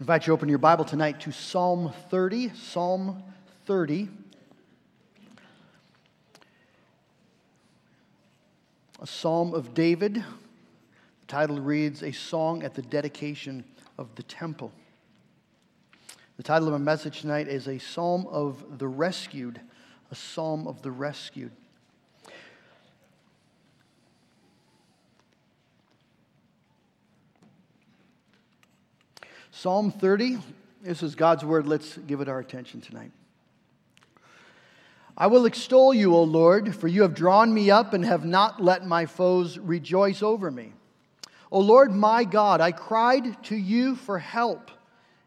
invite you to open your Bible tonight to Psalm 30. Psalm 30. A psalm of David. The title reads A Song at the Dedication of the Temple. The title of my message tonight is A Psalm of the Rescued. A Psalm of the Rescued. Psalm 30, this is God's word. Let's give it our attention tonight. I will extol you, O Lord, for you have drawn me up and have not let my foes rejoice over me. O Lord my God, I cried to you for help,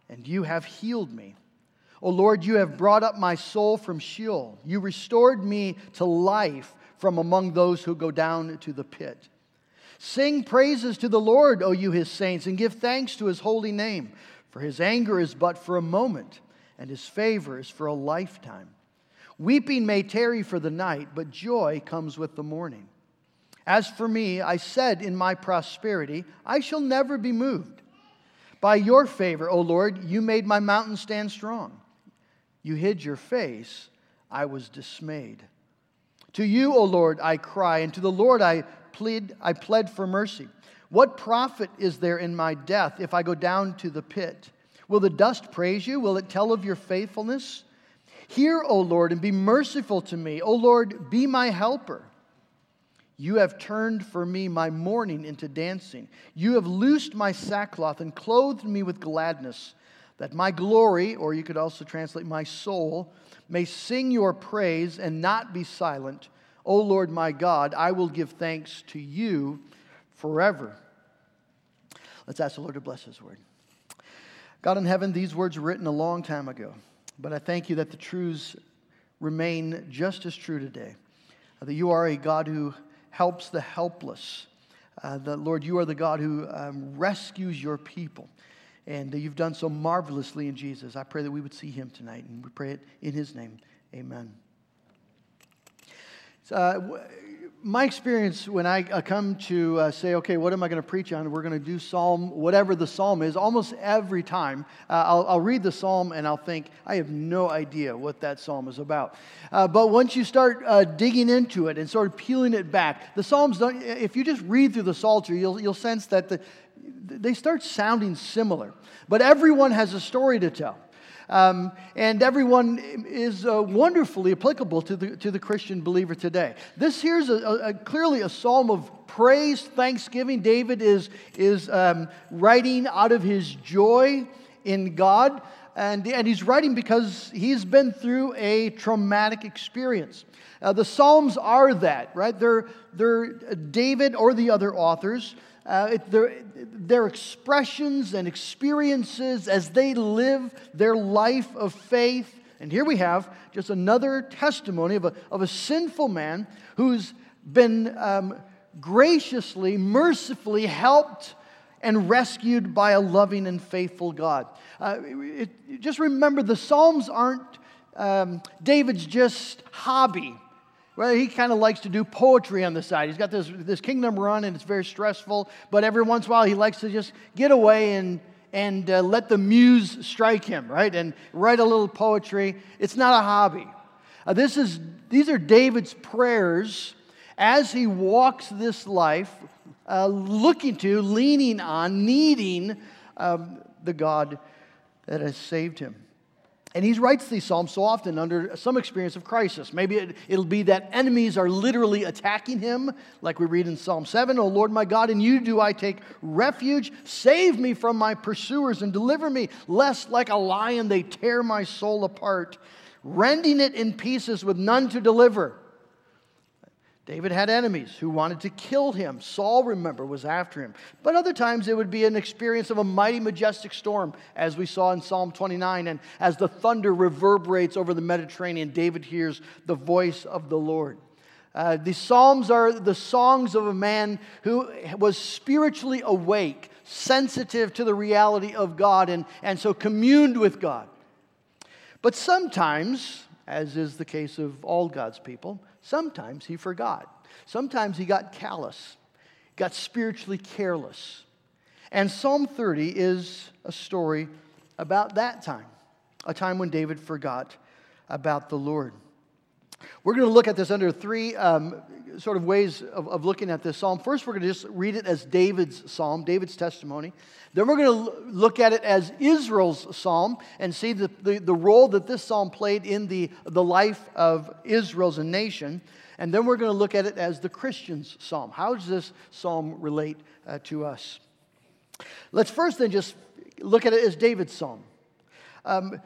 and you have healed me. O Lord, you have brought up my soul from Sheol. You restored me to life from among those who go down to the pit. Sing praises to the Lord, O you his saints, and give thanks to his holy name. For his anger is but for a moment, and his favor is for a lifetime. Weeping may tarry for the night, but joy comes with the morning. As for me, I said in my prosperity, I shall never be moved. By your favor, O Lord, you made my mountain stand strong. You hid your face, I was dismayed. To you, O Lord, I cry, and to the Lord I plead, I pled for mercy. What profit is there in my death if I go down to the pit? Will the dust praise you? Will it tell of your faithfulness? Hear, O Lord, and be merciful to me. O Lord, be my helper. You have turned for me my mourning into dancing. You have loosed my sackcloth and clothed me with gladness, that my glory, or you could also translate my soul, may sing your praise and not be silent. O Lord my God, I will give thanks to you forever. Let's ask the Lord to bless his word. God in heaven, these words were written a long time ago, but I thank you that the truths remain just as true today. That you are a God who helps the helpless. Uh, that, Lord, you are the God who um, rescues your people. And you've done so marvelously in Jesus. I pray that we would see him tonight, and we pray it in his name. Amen. Uh, my experience when I come to uh, say, okay, what am I going to preach on? We're going to do Psalm, whatever the Psalm is, almost every time uh, I'll, I'll, read the Psalm and I'll think, I have no idea what that Psalm is about. Uh, but once you start uh, digging into it and sort of peeling it back, the Psalms don't, if you just read through the Psalter, you'll, you'll sense that the, they start sounding similar. But everyone has a story to tell. Um, and everyone is uh, wonderfully applicable to the, to the Christian believer today. This here's a, a, clearly a psalm of praise, thanksgiving. David is, is um, writing out of his joy in God. And, and he's writing because he's been through a traumatic experience. Uh, the Psalms are that, right? They're, they're David or the other authors uh, it, their, their expressions and experiences as they live their life of faith. And here we have just another testimony of a, of a sinful man who's been um, graciously, mercifully helped and rescued by a loving and faithful God. Uh, it, just remember the Psalms aren't um, David's just hobby. Well, he kind of likes to do poetry on the side. He's got this, this kingdom run and it's very stressful, but every once in a while he likes to just get away and, and uh, let the muse strike him, right? And write a little poetry. It's not a hobby. Uh, this is, these are David's prayers as he walks this life, uh, looking to, leaning on, needing um, the God that has saved him. And he writes these psalms so often under some experience of crisis. Maybe it, will be that enemies are literally attacking him, like we read in Psalm 7 O Lord my God, in you do I take refuge. Save me from my pursuers and deliver me, lest like a lion they tear my soul apart, rending it in pieces with none to deliver. David had enemies who wanted to kill him. Saul, remember, was after him. But other times it would be an experience of a mighty, majestic storm, as we saw in Psalm 29. And as the thunder reverberates over the Mediterranean, David hears the voice of the Lord. Uh, the Psalms are the songs of a man who was spiritually awake, sensitive to the reality of God, and, and so communed with God. But sometimes, as is the case of all God's people, Sometimes he forgot. Sometimes he got callous, got spiritually careless. And Psalm 30 is a story about that time, a time when David forgot about the Lord. We're going to look at this under three um, sort of ways of, of, looking at this psalm. First, we're going to just read it as David's psalm, David's testimony. Then, we're going to look at it as Israel's psalm and see the, the, the role that this psalm played in the, the life of Israel as a nation. And then, we're going to look at it as the Christian's psalm. How does this psalm relate uh, to us? Let's first then just look at it as David's psalm. Um,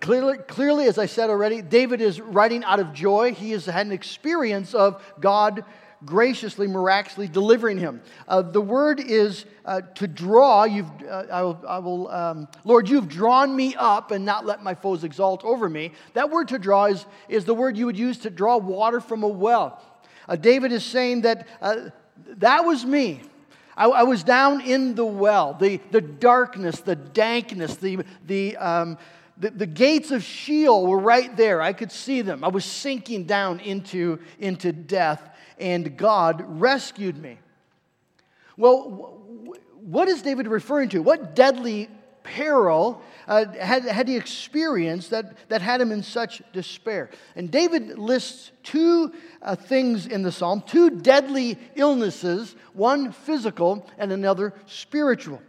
clearly, clearly, as I said already, David is writing out of joy. He has had an experience of God graciously, miraculously delivering him. Uh, the word is uh, to draw. You've, uh, I will, I will um, Lord, you've drawn me up and not let my foes exalt over me. That word to draw is, is the word you would use to draw water from a well. Uh, David is saying that uh, that was me. I, I, was down in the well, the, the darkness, the dankness, the, the, um, the, the gates of Sheol were right there. I could see them. I was sinking down into, into death, and God rescued me. Well, what is David referring to? What deadly peril uh, had, had he experienced that, that had him in such despair? And David lists two uh, things in the psalm two deadly illnesses, one physical and another spiritual.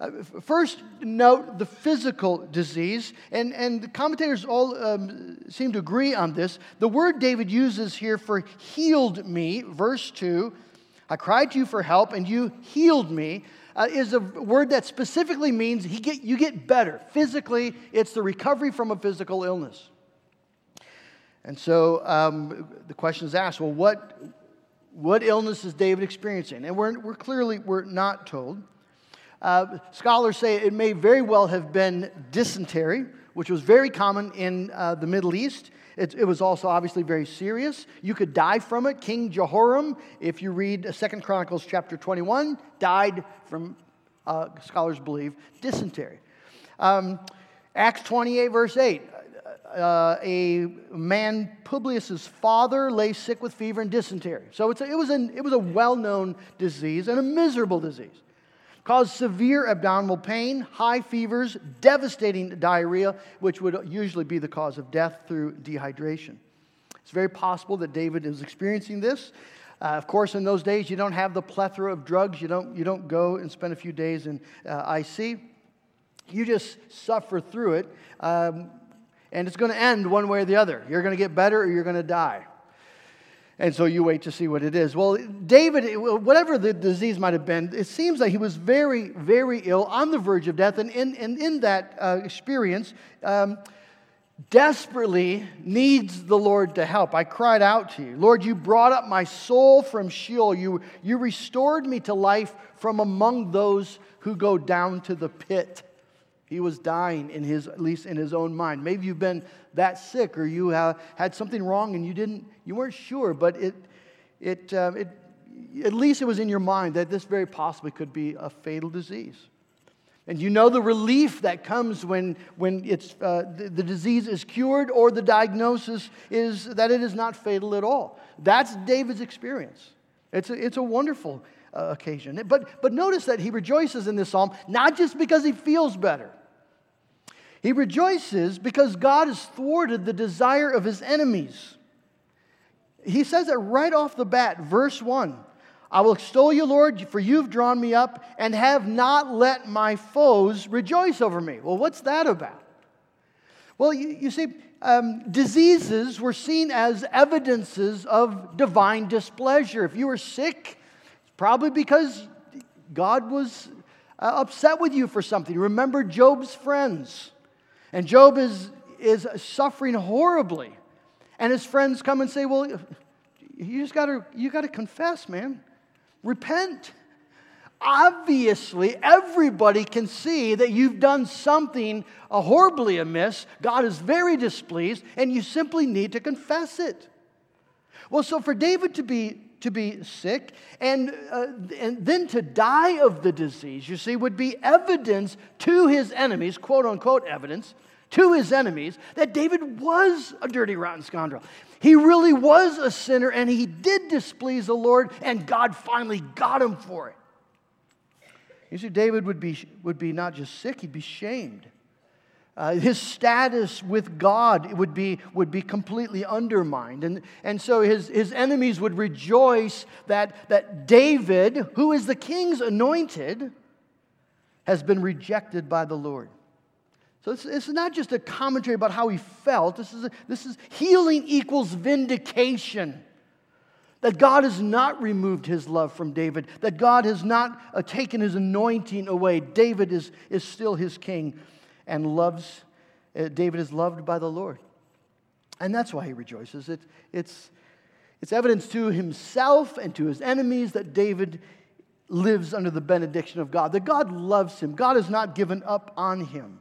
Uh, first, note the physical disease, and, and the commentators all um, seem to agree on this. The word David uses here for healed me, verse 2, I cried to you for help, and you healed me, uh, is a word that specifically means he get, you get better. Physically, it's the recovery from a physical illness. And so um, the question is asked well, what, what illness is David experiencing? And we're, we're clearly we're not told. Uh, scholars say it may very well have been dysentery, which was very common in uh, the Middle East. It, it, was also obviously very serious. You could die from it. King Jehoram, if you read Second Chronicles chapter 21, died from, uh, scholars believe, dysentery. Um, Acts 28, verse 8. Uh, a man, Publius's father, lay sick with fever and dysentery. So a, it was, an, it was a well known disease and a miserable disease cause severe abdominal pain, high fevers, devastating diarrhea, which would usually be the cause of death through dehydration. It's very possible that David is experiencing this. Uh, of course, in those days, you don't have the plethora of drugs. You don't, you don't go and spend a few days in uh, IC. You just suffer through it, um, and it's going to end one way or the other. You're going to get better or you're going to die. And so you wait to see what it is. Well, David, whatever the disease might have been, it seems that he was very, very ill, on the verge of death. And in, and in that uh, experience, um, desperately needs the Lord to help. I cried out to you. Lord, you brought up my soul from Sheol. You, you restored me to life from among those who go down to the pit. He was dying in his, at least in his own mind. Maybe you've been that sick or you have had something wrong and you didn't, you weren't sure, but it, it, uh, it, at least it was in your mind that this very possibly could be a fatal disease. And you know the relief that comes when, when it's, uh, the, the, disease is cured or the diagnosis is that it is not fatal at all. That's David's experience. It's a, it's a wonderful uh, occasion. But, but notice that he rejoices in this psalm, not just because he feels better, he rejoices because God has thwarted the desire of his enemies. He says it right off the bat, verse 1. I will extol you, Lord, for you've drawn me up and have not let my foes rejoice over me. Well, what's that about? Well, you, you see, um, diseases were seen as evidences of divine displeasure. If you were sick, it's probably because God was uh, upset with you for something. Remember Job's friends. And Job is, is suffering horribly. And his friends come and say, Well, you just gotta, you gotta confess, man. Repent. Obviously, everybody can see that you've done something uh, horribly amiss. God is very displeased, and you simply need to confess it. Well, so for David to be to be sick and, uh, and then to die of the disease, you see, would be evidence to his enemies, quote unquote evidence, to his enemies, that David was a dirty, rotten scoundrel. He really was a sinner and he did displease the Lord, and God finally got him for it. You see, David would be, would be not just sick, he'd be shamed. Uh, his status with God would be, would be completely undermined. And, and so his, his enemies would rejoice that, that David, who is the king's anointed, has been rejected by the Lord. So this is not just a commentary about how he felt. This is, a, this is healing equals vindication. That God has not removed his love from David, that God has not uh, taken his anointing away. David is, is still his king and loves, uh, David is loved by the Lord. And that's why he rejoices. It, it's, it's evidence to himself and to his enemies that David lives under the benediction of God, that God loves him. God has not given up on him.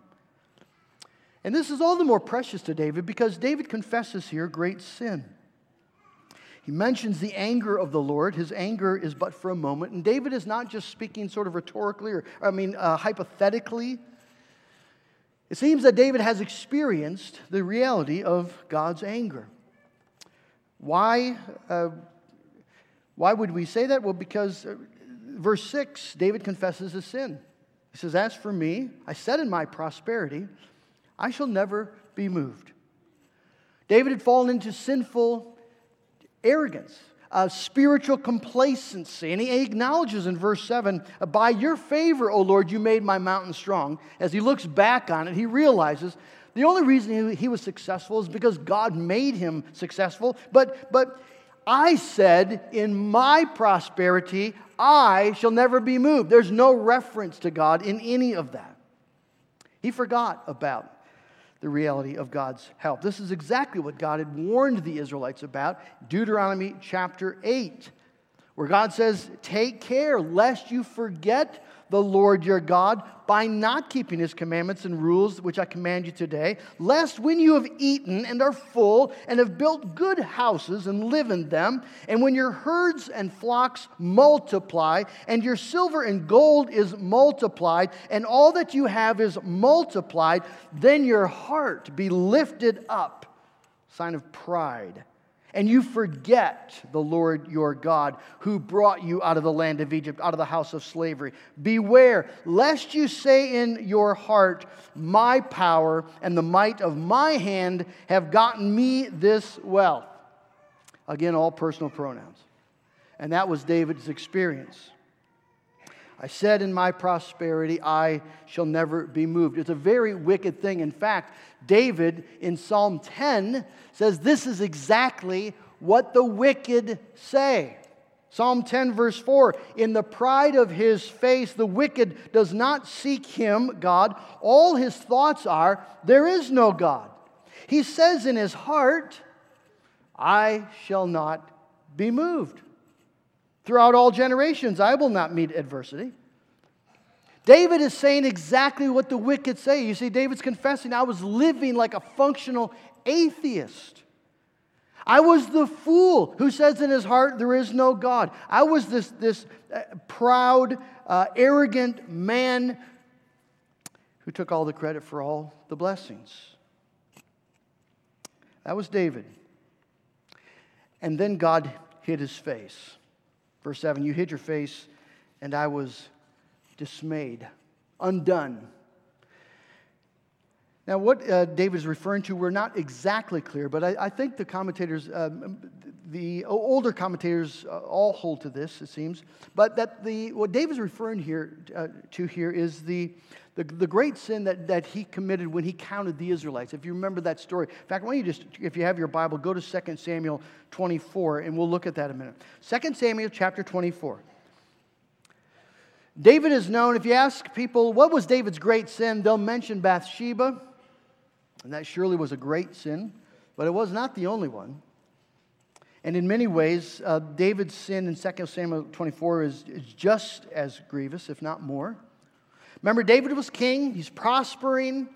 And this is all the more precious to David because David confesses here great sin. He mentions the anger of the Lord. His anger is but for a moment. And David is not just speaking sort of rhetorically or, I mean, uh, hypothetically. It seems that David has experienced the reality of God's anger. Why, uh, why would we say that? Well, because uh, verse 6, David confesses his sin. He says, As for me, I said in my prosperity, I shall never be moved. David had fallen into sinful arrogance, uh, spiritual complacency. And he acknowledges in verse 7 By your favor, O Lord, you made my mountain strong. As he looks back on it, he realizes the only reason he was successful is because God made him successful. But, but I said, in my prosperity, I shall never be moved. There's no reference to God in any of that. He forgot about the reality of God's help. This is exactly what God had warned the Israelites about, Deuteronomy chapter 8, where God says, Take care lest you forget the Lord your God by not keeping his commandments and rules which I command you today, lest when you have eaten and are full and have built good houses and live in them, and when your herds and flocks multiply, and your silver and gold is multiplied, and all that you have is multiplied, then your heart be lifted up, sign of pride and you forget the Lord your God who brought you out of the land of Egypt, out of the house of slavery. Beware, lest you say in your heart, My power and the might of my hand have gotten me this wealth. Again, all personal pronouns. And that was David's experience. I said in my prosperity, I shall never be moved. It's a very wicked thing. In fact, David in Psalm 10 says this is exactly what the wicked say. Psalm 10, verse 4 In the pride of his face, the wicked does not seek him, God. All his thoughts are, There is no God. He says in his heart, I shall not be moved. Throughout all generations, I will not meet adversity. David is saying exactly what the wicked say. You see, David's confessing, I was living like a functional atheist. I was the fool who says in his heart, There is no God. I was this, this uh, proud, uh, arrogant man who took all the credit for all the blessings. That was David. And then God hid his face. Verse 7 You hid your face, and I was dismayed, undone. Now, what uh, David is referring to, we're not exactly clear, but I, I think the commentators, um, the older commentators, uh, all hold to this, it seems. But that the what David's referring here uh, to here is the, the, the great sin that, that he committed when he counted the Israelites. If you remember that story, in fact, why don't you just, if you have your Bible, go to 2 Samuel 24, and we'll look at that in a minute. 2 Samuel chapter 24. David is known, if you ask people, what was David's great sin, they'll mention Bathsheba. And that surely was a great sin, but it was not the only one. And in many ways, uh, David's sin in 2 Samuel 24 is, is just as grievous, if not more. Remember, David was king, he's prospering.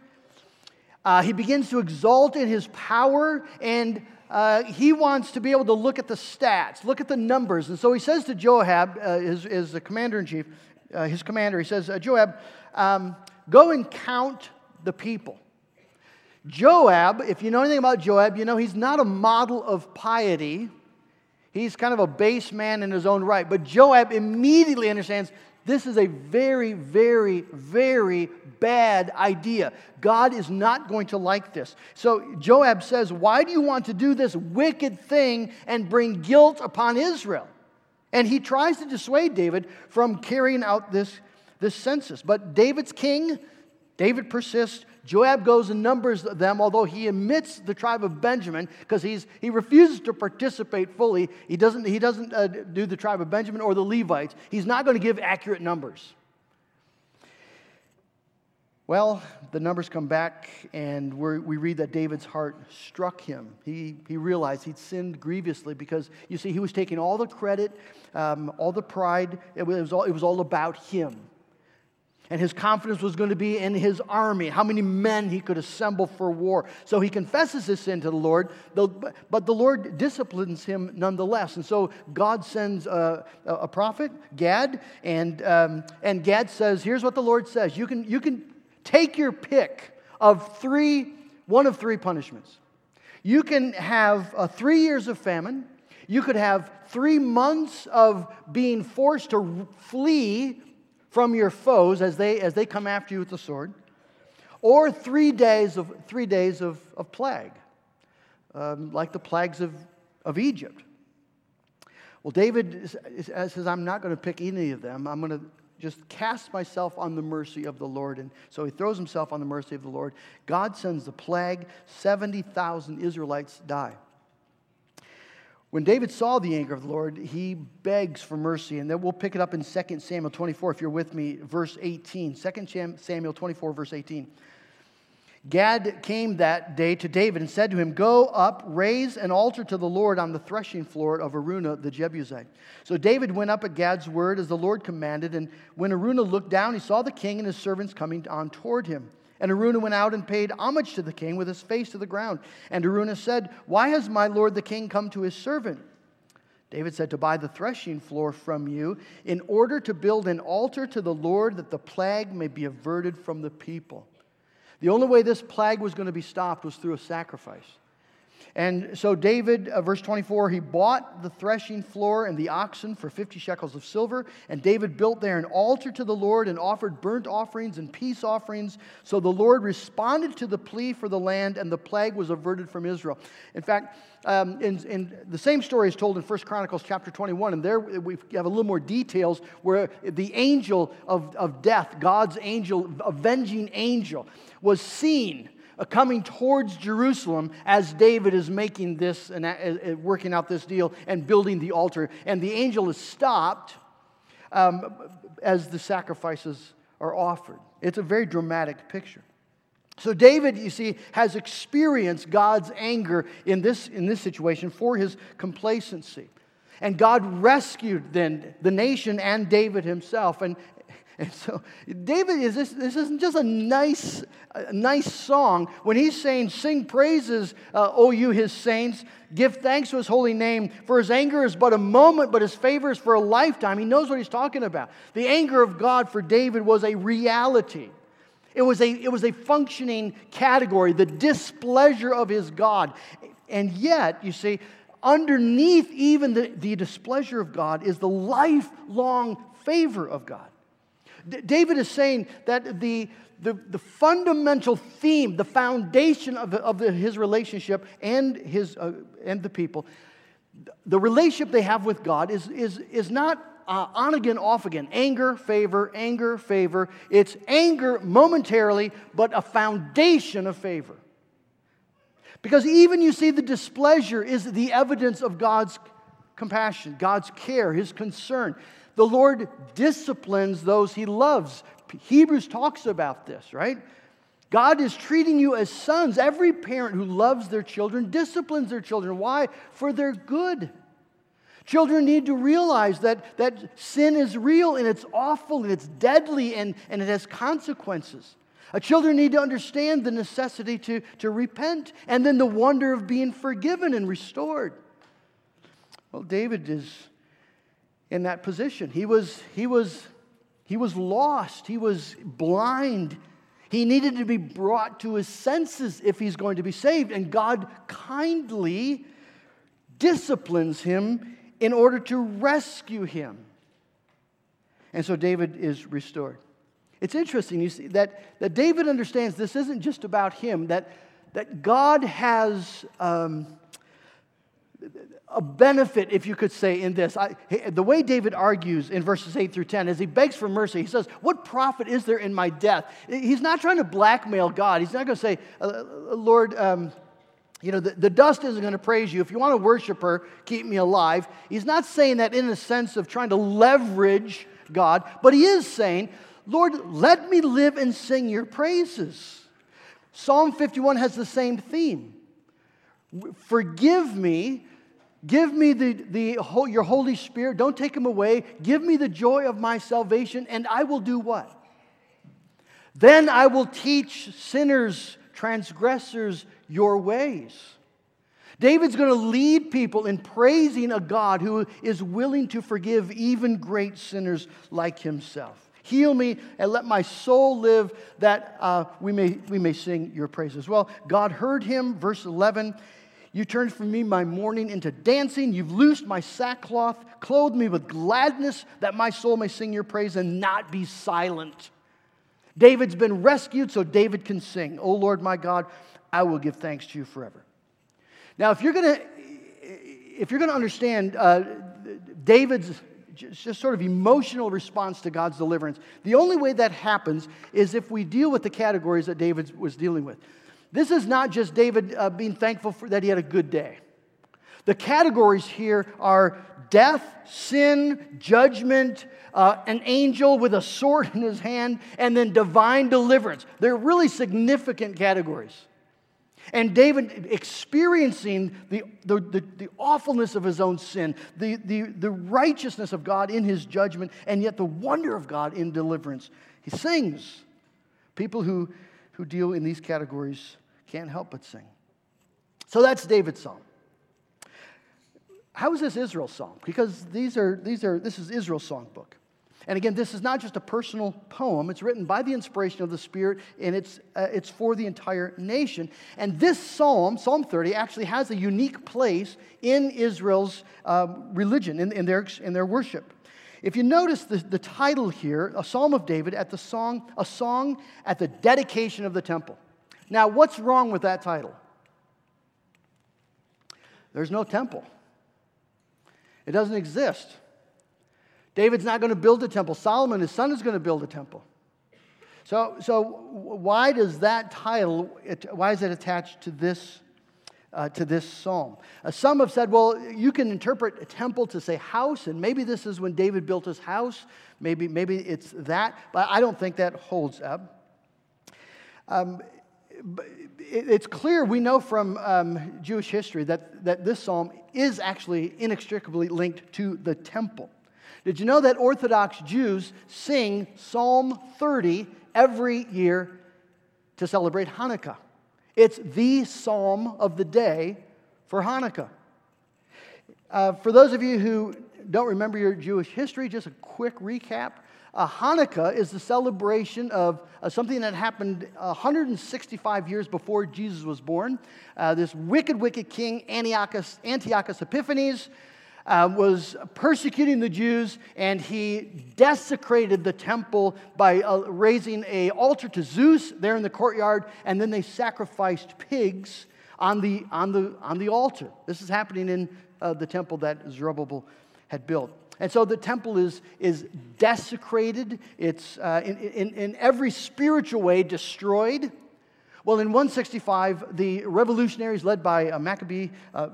Uh, he begins to exalt in his power, and uh, he wants to be able to look at the stats, look at the numbers. And so he says to Joab, uh, his, his commander in chief, uh, his commander, he says, uh, Joab, um, go and count the people. Joab, if you know anything about Joab, you know he's not a model of piety. He's kind of a base man in his own right. But Joab immediately understands This is a very, very, very bad idea. God is not going to like this. So Joab says, Why do you want to do this wicked thing and bring guilt upon Israel? And he tries to dissuade David from carrying out this, this census. But David's king, David persists. Joab goes and numbers them, although he omits the tribe of Benjamin because he refuses to participate fully. He doesn't, he doesn't uh, do the tribe of Benjamin or the Levites. He's not going to give accurate numbers. Well, the numbers come back, and we read that David's heart struck him. He, he realized he'd sinned grievously because, you see, he was taking all the credit, um, all the pride. It was all, it was all about him. And his confidence was going to be in his army, how many men he could assemble for war. So he confesses his sin to the Lord, but the Lord disciplines him nonetheless. And so God sends a, a prophet, Gad, and, um, and Gad says, Here's what the Lord says you can, you can take your pick of three, one of three punishments. You can have uh, three years of famine. You could have three months of being forced to flee from your foes as they, as they come after you with the sword, or three days of, three days of, of plague, um, like the plagues of, of Egypt. Well, David says, I'm not going to pick any of them. I'm going to just cast myself on the mercy of the Lord. And so he throws himself on the mercy of the Lord. God sends the plague, 70,000 Israelites die. When David saw the anger of the Lord, he begs for mercy. And then we'll pick it up in 2 Samuel 24, if you're with me, verse 18. 2 Samuel 24, verse 18. Gad came that day to David and said to him, Go up, raise an altar to the Lord on the threshing floor of Araunah the Jebusite. So David went up at Gad's word as the Lord commanded. And when Araunah looked down, he saw the king and his servants coming on toward him. And Araunah went out and paid homage to the king with his face to the ground. And Araunah said, Why has my lord the king come to his servant? David said, To buy the threshing floor from you in order to build an altar to the Lord that the plague may be averted from the people. The only way this plague was going to be stopped was through a sacrifice. And so, David, uh, verse 24, he bought the threshing floor and the oxen for 50 shekels of silver. And David built there an altar to the Lord and offered burnt offerings and peace offerings. So the Lord responded to the plea for the land, and the plague was averted from Israel. In fact, um, in, in, the same story is told in 1 Chronicles chapter 21, and there we have a little more details where the angel of, of death, God's angel, avenging angel, was seen coming towards Jerusalem as David is making this and uh, uh, working out this deal and building the altar. And the angel is stopped um, as the sacrifices are offered. It's a very dramatic picture. So David, you see, has experienced God's anger in this, in this situation for his complacency. And God rescued then the nation and David himself. And, and so David is this, this isn't just a nice, a nice song. When he's saying, Sing praises, uh, O you his saints, give thanks to his holy name, for his anger is but a moment, but his favor is for a lifetime. He knows what he's talking about. The anger of God for David was a reality. It was a, it was a functioning category, the displeasure of his God. And yet, you see, underneath even the, the displeasure of God is the lifelong favor of God. David is saying that the, the, the fundamental theme, the foundation of, of the, his relationship and, his, uh, and the people, the relationship they have with God is, is, is not uh, on again, off again. Anger, favor, anger, favor. It's anger momentarily, but a foundation of favor. Because even you see, the displeasure is the evidence of God's compassion, God's care, His concern. The Lord disciplines those he loves. Hebrews talks about this, right? God is treating you as sons. Every parent who loves their children disciplines their children. Why? For their good. Children need to realize that, that sin is real and it's awful and it's deadly and, and it has consequences. Uh, children need to understand the necessity to, to repent and then the wonder of being forgiven and restored. Well, David is in that position. He was, he was, he was lost, he was blind. He needed to be brought to his senses if he's going to be saved. And God kindly disciplines him in order to rescue him. And so David is restored. It's interesting you see, that, that David understands this isn't just about him, that, that God has um, a benefit, if you could say, in this. I, the way David argues in verses 8 through 10, as he begs for mercy, he says, What profit is there in my death? He's not trying to blackmail God. He's not going to say, uh, uh, Lord, um, you know, the, the dust isn't going to praise you. If you want to worship her, keep me alive. He's not saying that in a sense of trying to leverage God, but he is saying, Lord, let me live and sing your praises. Psalm 51 has the same theme. Forgive me Give me the, the, your Holy Spirit. Don't take him away. Give me the joy of my salvation, and I will do what? Then I will teach sinners, transgressors, your ways. David's going to lead people in praising a God who is willing to forgive even great sinners like himself. Heal me and let my soul live that uh, we, may, we may sing your praises. Well, God heard him, verse 11. You turned from me my mourning into dancing. You've loosed my sackcloth, clothed me with gladness, that my soul may sing your praise and not be silent. David's been rescued so David can sing, O Lord my God, I will give thanks to you forever. Now, if you're going to if you're going to understand uh, David's just sort of emotional response to God's deliverance, the only way that happens is if we deal with the categories that David was dealing with. This is not just David uh, being thankful for, that he had a good day. The categories here are death, sin, judgment, uh, an angel with a sword in his hand, and then divine deliverance. They're really significant categories. And David experiencing the, the, the, the, awfulness of his own sin, the, the, the righteousness of God in his judgment, and yet the wonder of God in deliverance. He sings. People who, who deal in these categories can't help but sing. So that's David's song. How is this Israel's song? Because these are, these are, this is Israel's songbook. And again, this is not just a personal poem. It's written by the inspiration of the Spirit, and it's, uh, it's for the entire nation. And this psalm, Psalm 30, actually has a unique place in Israel's uh, religion, in, in, their, in their worship. If you notice the, the title here, a psalm of David, at the song, a song at the dedication of the temple. Now, what's wrong with that title? There's no temple, it doesn't exist. David's not going to build a temple. Solomon, his son, is going to build a temple. So, so why does that title, why is it attached to this, uh, to this psalm? Uh, some have said, well, you can interpret a temple to say house, and maybe this is when David built his house. Maybe, maybe it's that, but I don't think that holds up. Um, it's clear, we know from um, Jewish history that, that this psalm is actually inextricably linked to the temple. Did you know that Orthodox Jews sing Psalm 30 every year to celebrate Hanukkah? It's the psalm of the day for Hanukkah. Uh, for those of you who don't remember your Jewish history, just a quick recap. Uh, Hanukkah is the celebration of uh, something that happened 165 years before Jesus was born. Uh, this wicked, wicked king, Antiochus, Antiochus Epiphanes, uh, was persecuting the Jews, and he desecrated the temple by uh, raising a altar to Zeus there in the courtyard, and then they sacrificed pigs on the, on the, on the altar. This is happening in uh, the temple that Zerubbabel had built. And so the temple is, is desecrated, it's uh, in, in, in every spiritual way destroyed. Well, in 165, the revolutionaries led by a Maccabee, uh,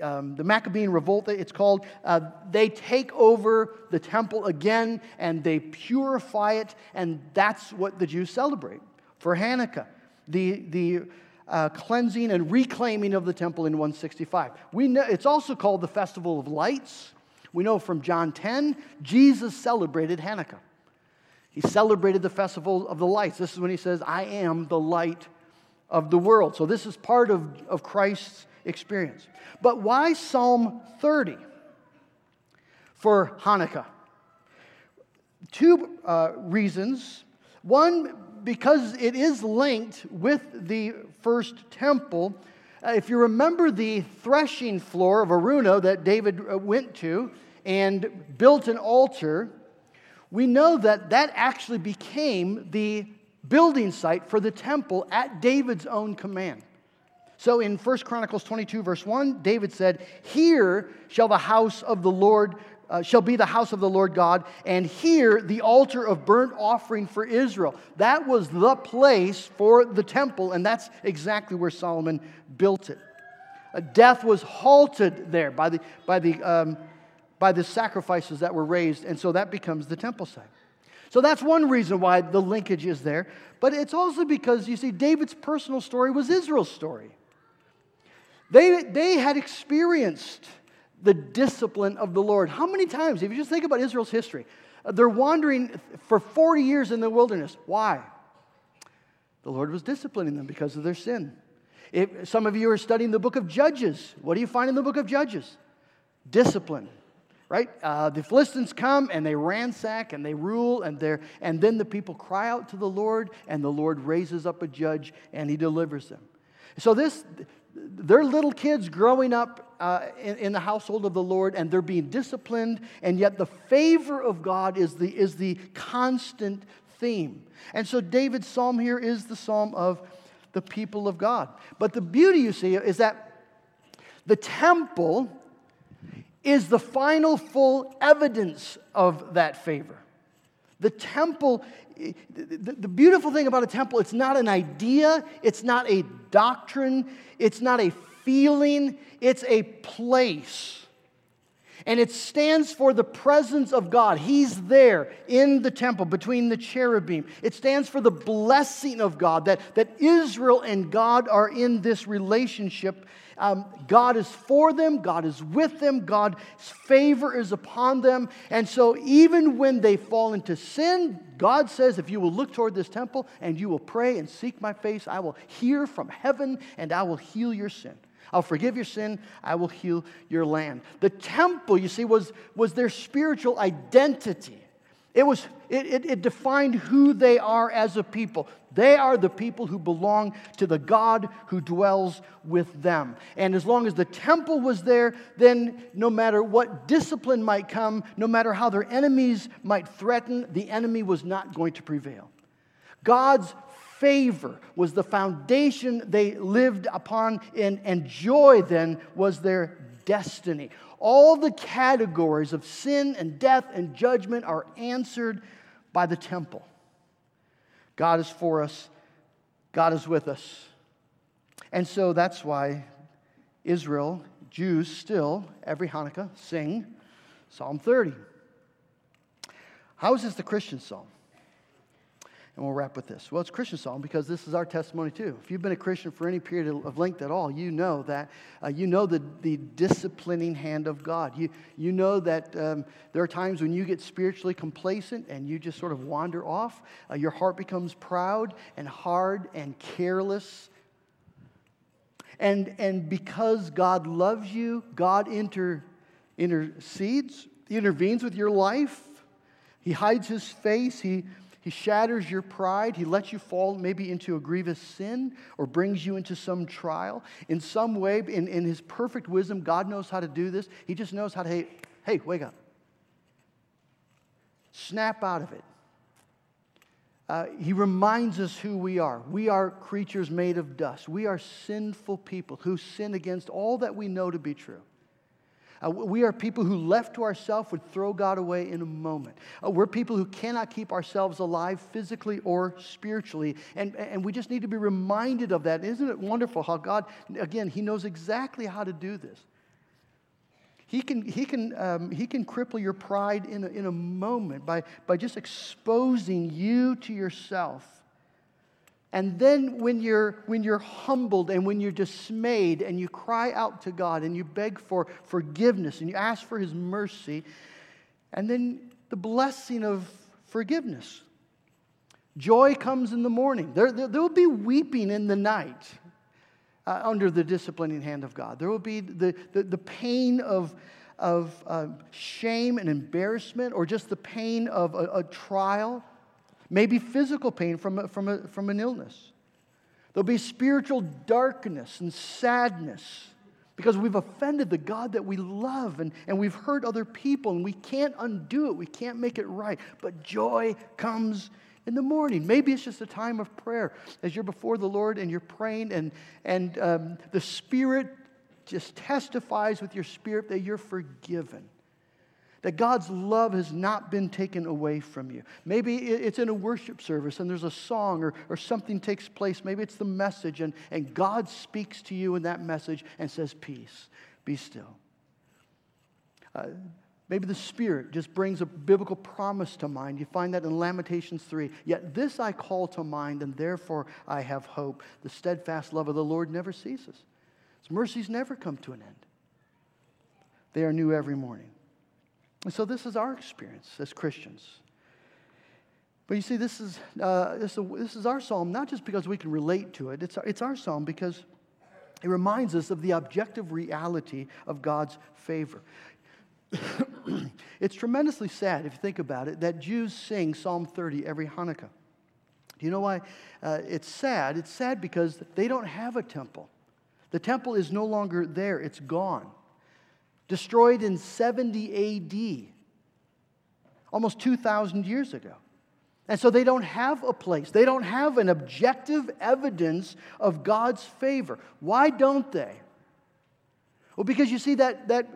um, the Maccabean revolt, it's called, uh, they take over the temple again and they purify it, and that's what the Jews celebrate for Hanukkah. The, the uh, cleansing and reclaiming of the temple in 165. We know, it's also called the Festival of Lights. We know from John 10, Jesus celebrated Hanukkah. He celebrated the festival of the lights. This is when he says, I am the light of the world. So this is part of, of Christ's experience. But why Psalm 30 for Hanukkah? Two uh, reasons. One, because it is linked with the first temple if you remember the threshing floor of Araunah that David uh, went to and built an altar, we know that that actually became the building site for the temple at David's own command. So in 1 Chronicles 22, verse 1, David said, Here shall the house of the Lord uh, shall be the house of the Lord God, and here the altar of burnt offering for Israel. That was the place for the temple, and that's exactly where Solomon built it. Uh, death was halted there by the, by, the, um, by the sacrifices that were raised, and so that becomes the temple site. So that's one reason why the linkage is there. But it's also because, you see, David's personal story was Israel's story. They, they had experienced the discipline of the Lord. How many times, if you just think about Israel's history, uh, they're wandering for 40 years in the wilderness. Why? The Lord was disciplining them because of their sin. If some of you are studying the book of Judges, what do you find in the book of Judges? Discipline, right? Uh, the Philistines come and they ransack and they rule, and, they and then the people cry out to the Lord, and the Lord raises up a judge and he delivers them. So, this, they're little kids growing up uh, in, in, the household of the Lord and they're being disciplined, and yet the favor of God is the, is the constant theme. And so David's psalm here is the psalm of the people of God. But the beauty, you see, is that the temple is the final full evidence of that favor. The temple, the, beautiful thing about a temple, it's not an idea, it's not a doctrine, it's not a feeling, it's a place. And it stands for the presence of God. He's there in the temple between the cherubim. It stands for the blessing of God, that, that Israel and God are in this relationship. Um, God is for them, God is with them, God's favor is upon them. And so, even when they fall into sin, God says, If you will look toward this temple and you will pray and seek my face, I will hear from heaven and I will heal your sin. I'll forgive your sin. I will heal your land. The temple, you see, was, was their spiritual identity. It, was, it, it, it, defined who they are as a people. They are the people who belong to the God who dwells with them. And as long as the temple was there, then no matter what discipline might come, no matter how their enemies might threaten, the enemy was not going to prevail. God's favor was the foundation they lived upon, and, and joy then was their destiny. All the categories of sin and death and judgment are answered by the temple. God is for us, God is with us. And so that's why Israel, Jews still, every Hanukkah, sing Psalm 30. How is this the Christian psalm? And we'll wrap with this. Well, it's Christian song because this is our testimony too. If you've been a Christian for any period of length at all, you know that uh, you know the, the disciplining hand of God. You, you know that um, there are times when you get spiritually complacent and you just sort of wander off. Uh, your heart becomes proud and hard and careless. And, and because God loves you, God inter, intercedes, intervenes with your life. He hides His face. He he shatters your pride. He lets you fall maybe into a grievous sin or brings you into some trial. In some way, in, in His perfect wisdom, God knows how to do this. He just knows how to, hey, hey wake up. Snap out of it. Uh, he reminds us who we are. We are creatures made of dust. We are sinful people who sin against all that we know to be true. Uh, we are people who, left to ourselves, would throw God away in a moment. Uh, we're people who cannot keep ourselves alive physically or spiritually. And, and we just need to be reminded of that. Isn't it wonderful how God, again, He knows exactly how to do this? He can, he can, um, he can cripple your pride in a, in a moment by, by just exposing you to yourself and then when you're, when you're humbled and when you're dismayed and you cry out to God and you beg for forgiveness and you ask for His mercy, and then the blessing of forgiveness. Joy comes in the morning. There, there, there will be weeping in the night uh, under the disciplining hand of God. There will be the, the, the pain of, of uh, shame and embarrassment or just the pain of a, a trial maybe physical pain from, a, from, a, from an illness. There'll be spiritual darkness and sadness because we've offended the God that we love and, and we've hurt other people and we can't undo it. We can't make it right. But joy comes in the morning. Maybe it's just a time of prayer as you're before the Lord and you're praying, and, and um, the Spirit just testifies with your spirit that you're forgiven. That God's love has not been taken away from you. Maybe it's in a worship service and there's a song or, or something takes place. Maybe it's the message, and, and God speaks to you in that message and says, Peace, be still. Uh, Maybe the Spirit just brings a biblical promise to mind. You find that in Lamentations 3. Yet this I call to mind, and therefore I have hope. The steadfast love of the Lord never ceases, His mercies never come to an end. They are new every morning. And so this is our experience as Christians. But you see, this is, uh, this, is, this is our psalm not just because we can relate to it, it's, it's our psalm because it reminds us of the objective reality of God's favor. it's tremendously sad, if you think about it, that Jews sing Psalm 30 every Hanukkah. Do you know why uh, it's sad? It's sad because they don't have a temple. The temple is no longer there, it's gone. Destroyed in 70 AD, almost 2,000 years ago. And so they don't have a place. They don't have an objective evidence of God's favor. Why don't they? Well, because you see, that, that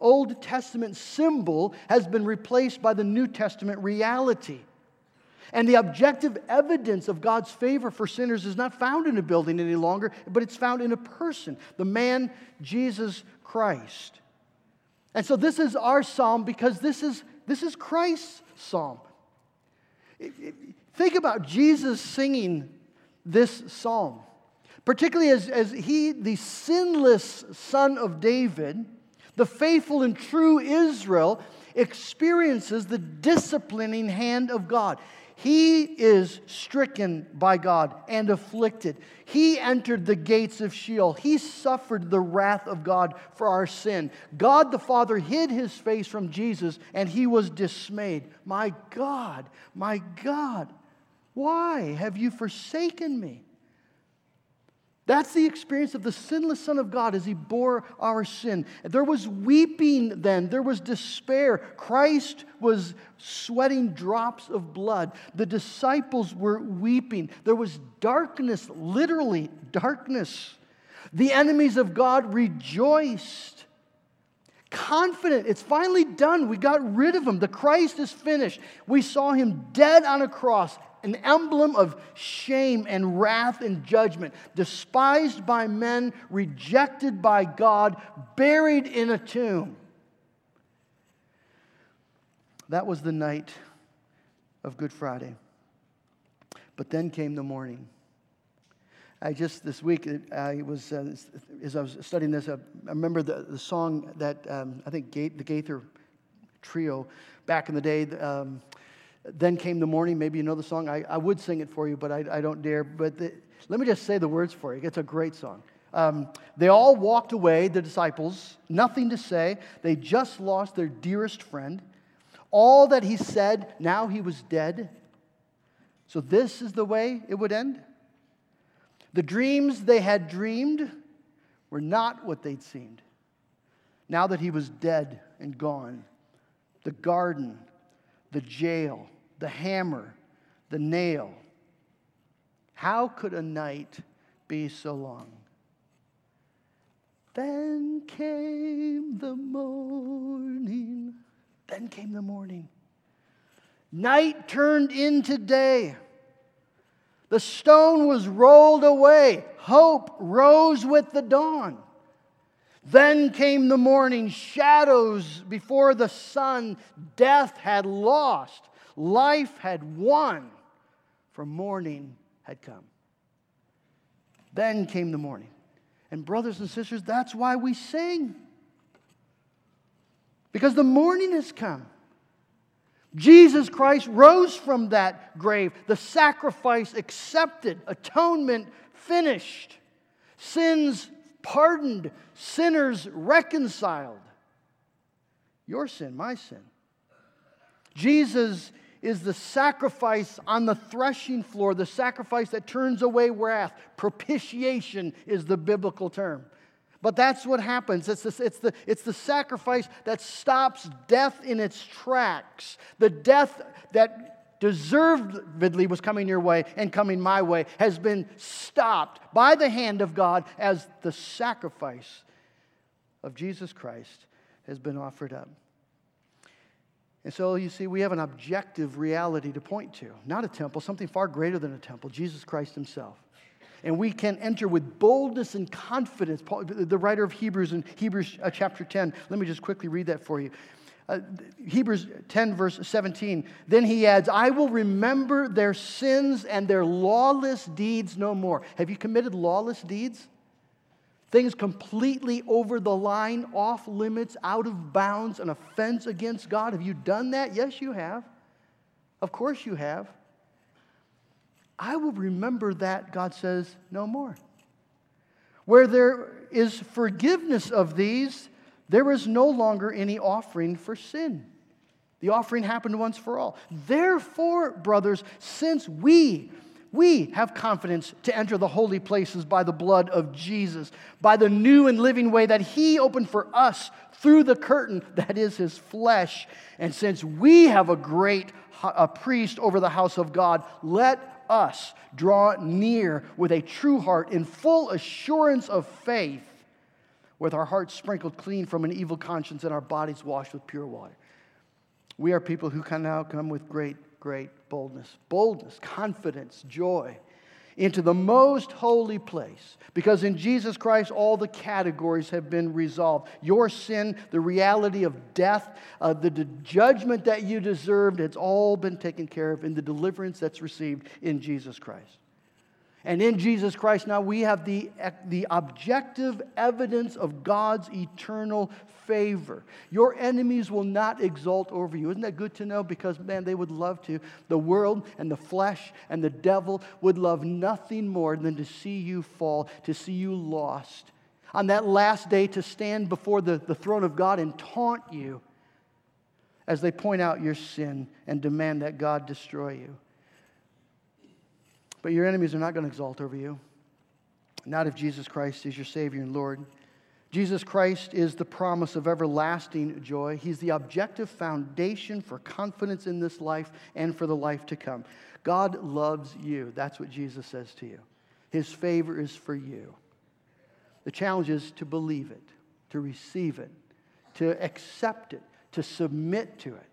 Old Testament symbol has been replaced by the New Testament reality. And the objective evidence of God's favor for sinners is not found in a building any longer, but it's found in a person, the man Jesus Christ. And so this is our psalm because this is, this is Christ's psalm. Think about Jesus singing this psalm, particularly as, as he, the sinless son of David, the faithful and true Israel experiences the disciplining hand of God. He is stricken by God and afflicted. He entered the gates of Sheol. He suffered the wrath of God for our sin. God the Father hid his face from Jesus and he was dismayed. My God, my God, why have you forsaken me? That's the experience of the sinless Son of God as he bore our sin. There was weeping then, there was despair. Christ was sweating drops of blood. The disciples were weeping. There was darkness, literally darkness. The enemies of God rejoiced. Confident, it's finally done. We got rid of him. The Christ is finished. We saw him dead on a cross, an emblem of shame and wrath and judgment, despised by men, rejected by God, buried in a tomb. That was the night of Good Friday. But then came the morning. I just this week I was uh, as I was studying this, I remember the, the song that um, I think the Gaither Trio back in the day. Um, then came the morning. Maybe you know the song. I, I would sing it for you, but I, I don't dare. But the, let me just say the words for you. It's a great song. Um, they all walked away, the disciples, nothing to say. They just lost their dearest friend. All that he said, now he was dead. So, this is the way it would end. The dreams they had dreamed were not what they'd seemed. Now that he was dead and gone, the garden, the jail, the hammer, the nail. How could a night be so long? Then came the morning. Then came the morning. Night turned into day. The stone was rolled away. Hope rose with the dawn. Then came the morning, shadows before the sun. Death had lost. Life had won, for morning had come. Then came the morning. And, brothers and sisters, that's why we sing. Because the morning has come. Jesus Christ rose from that grave, the sacrifice accepted, atonement finished, sins pardoned, sinners reconciled. Your sin, my sin. Jesus is the sacrifice on the threshing floor, the sacrifice that turns away wrath. Propitiation is the biblical term. But that's what happens. It's, it's, the, it's the sacrifice that stops death in its tracks. The death that deservedly was coming your way and coming my way has been stopped by the hand of God as the sacrifice of Jesus Christ has been offered up. And so you see, we have an objective reality to point to, not a temple, something far greater than a temple Jesus Christ Himself and we can enter with boldness and confidence. Paul, the writer of Hebrews in Hebrews uh, chapter 10, let me just quickly read that for you. Uh, Hebrews 10, verse 17. Then he adds, I will remember their sins and their lawless deeds no more. Have you committed lawless deeds? Things completely over the line, off limits, out of bounds, an offense against God. Have you done that? Yes, you have. Of course you have. I will remember that, God says, no more. Where there is forgiveness of these, there is no longer any offering for sin. The offering happened once for all. Therefore, brothers, since we we have confidence to enter the holy places by the blood of Jesus, by the new and living way that He opened for us through the curtain that is His flesh. And since we have a great a priest over the house of God, let us draw near with a true heart in full assurance of faith, with our hearts sprinkled clean from an evil conscience and our bodies washed with pure water. We are people who can now come with great, great boldness, boldness, confidence, joy into the most holy place. Because in Jesus Christ, all the categories have been resolved. Your sin, the reality of death, uh, the, the judgment that you deserved, it's all been taken care of in the deliverance that's received in Jesus Christ. And in Jesus Christ, now we have the, the objective evidence of God's eternal favor. Your enemies will not exult over you. Isn't that good to know? Because, man, they would love to. The world and the flesh and the devil would love nothing more than to see you fall, to see you lost. On that last day, to stand before the, the throne of God and taunt you as they point out your sin and demand that God destroy you. But your enemies are not going to exalt over you. Not if Jesus Christ is your Savior and Lord. Jesus Christ is the promise of everlasting joy. He's the objective foundation for confidence in this life and for the life to come. God loves you. That's what Jesus says to you. His favor is for you. The challenge is to believe it, to receive it, to accept it, to submit to it.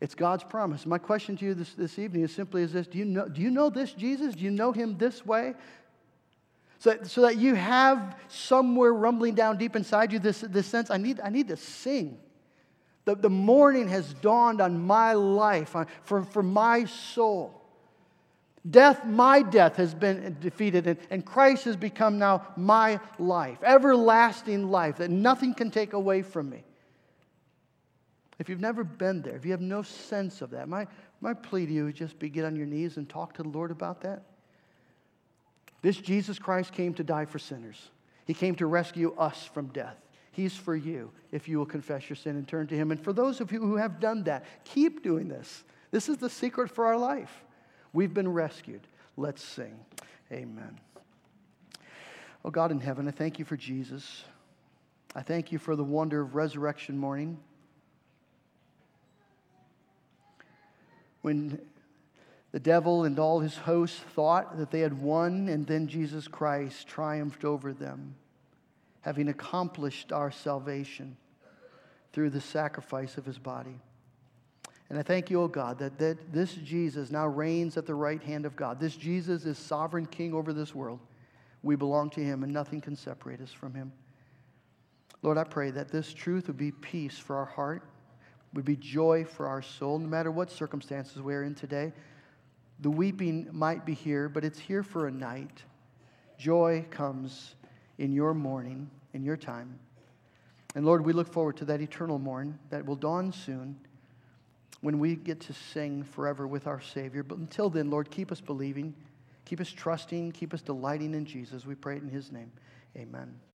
It's God's promise. My question to you this, this evening is simply as this do you, know, do you know this Jesus? Do you know him this way? So, so that you have somewhere rumbling down deep inside you this, this sense I need, I need to sing. The, the morning has dawned on my life, on, for, for my soul. Death, my death, has been defeated, and, and Christ has become now my life, everlasting life that nothing can take away from me. If you've never been there, if you have no sense of that, my, my plea to you would just be get on your knees and talk to the Lord about that. This Jesus Christ came to die for sinners. He came to rescue us from death. He's for you if you will confess your sin and turn to Him. And for those of you who have done that, keep doing this. This is the secret for our life. We've been rescued. Let's sing. Amen. Oh, God in heaven, I thank you for Jesus. I thank you for the wonder of resurrection morning. when the devil and all his hosts thought that they had won, and then Jesus Christ triumphed over them, having accomplished our salvation through the sacrifice of his body. And I thank you, O God, that, that this Jesus now reigns at the right hand of God. This Jesus is sovereign king over this world. We belong to him, and nothing can separate us from him. Lord, I pray that this truth would be peace for our heart would be joy for our soul, no matter what circumstances we're in today. The weeping might be here, but it's here for a night. Joy comes in your morning, in your time. And Lord, we look forward to that eternal morn that will dawn soon when we get to sing forever with our Savior. But until then, Lord, keep us believing, keep us trusting, keep us delighting in Jesus. We pray it in His name. Amen.